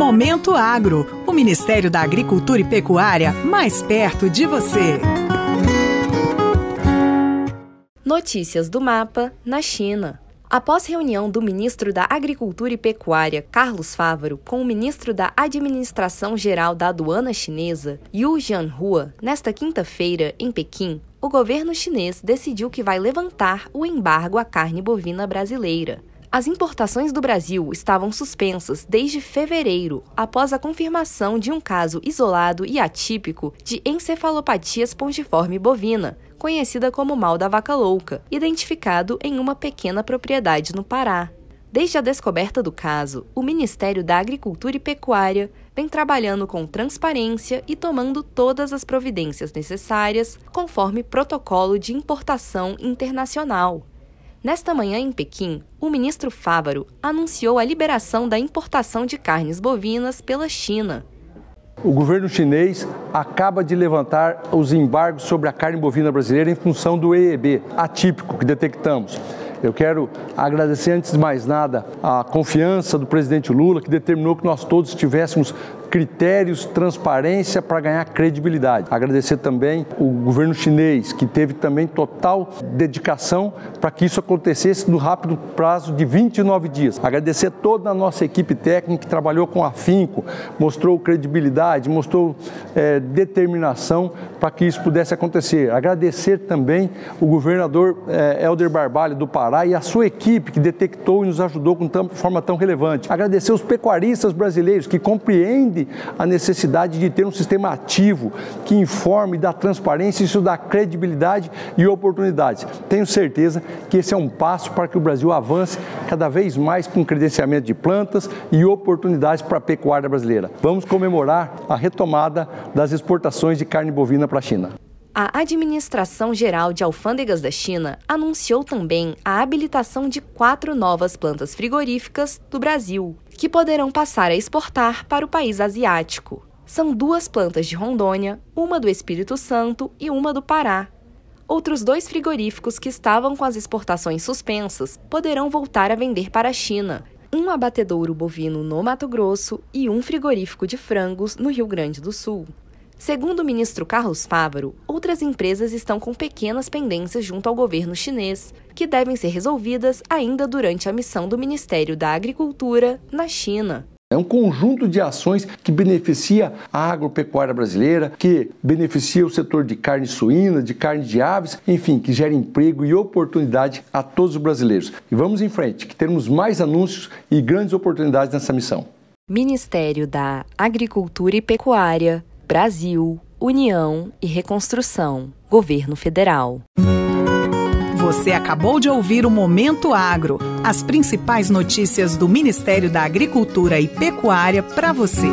Momento Agro, o Ministério da Agricultura e Pecuária mais perto de você. Notícias do mapa na China. Após reunião do ministro da Agricultura e Pecuária, Carlos Fávaro, com o ministro da Administração Geral da Aduana Chinesa, Yu Jianhua, nesta quinta-feira, em Pequim, o governo chinês decidiu que vai levantar o embargo à carne bovina brasileira. As importações do Brasil estavam suspensas desde fevereiro, após a confirmação de um caso isolado e atípico de encefalopatia espongiforme bovina, conhecida como mal da vaca louca, identificado em uma pequena propriedade no Pará. Desde a descoberta do caso, o Ministério da Agricultura e Pecuária vem trabalhando com transparência e tomando todas as providências necessárias conforme protocolo de importação internacional. Nesta manhã, em Pequim, o ministro Fávaro anunciou a liberação da importação de carnes bovinas pela China, o governo chinês acaba de levantar os embargos sobre a carne bovina brasileira em função do EEB atípico que detectamos. Eu quero agradecer antes de mais nada a confiança do presidente Lula, que determinou que nós todos estivéssemos critérios, transparência para ganhar credibilidade. Agradecer também o governo chinês, que teve também total dedicação para que isso acontecesse no rápido prazo de 29 dias. Agradecer toda a nossa equipe técnica que trabalhou com afinco, mostrou credibilidade, mostrou é, determinação para que isso pudesse acontecer. Agradecer também o governador é, Helder Barbalho do E a sua equipe que detectou e nos ajudou com tão, forma tão relevante. Agradecer os pecuaristas brasileiros que compreendem a necessidade de ter um sistema ativo que informe, dá transparência, isso dá credibilidade e oportunidades. Tenho certeza que esse é um passo para que o Brasil avance cada vez mais com credenciamento de plantas e oportunidades para a pecuária brasileira. Vamos comemorar a retomada das exportações de carne bovina para a China. A Administração Geral de Alfândegas da China anunciou também a habilitação de quatro novas plantas frigoríficas do Brasil, que poderão passar a exportar para o país asiático. São duas plantas de Rondônia, uma do Espírito Santo e uma do Pará. Outros dois frigoríficos que estavam com as exportações suspensas poderão voltar a vender para a China, um abatedouro bovino no Mato Grosso e um frigorífico de frangos no Rio Grande do Sul. Segundo o ministro Carlos Fávaro, outras empresas estão com pequenas pendências junto ao governo chinês, que devem ser resolvidas ainda durante a missão do Ministério da Agricultura na China. É um conjunto de ações que beneficia a agropecuária brasileira, que beneficia o setor de carne suína, de carne de aves, enfim, que gera emprego e oportunidade a todos os brasileiros. E vamos em frente, que teremos mais anúncios e grandes oportunidades nessa missão. Ministério da Agricultura e Pecuária, Brasil, União e Reconstrução, Governo Federal. Você acabou de ouvir o Momento Agro, as principais notícias do Ministério da Agricultura e Pecuária para você.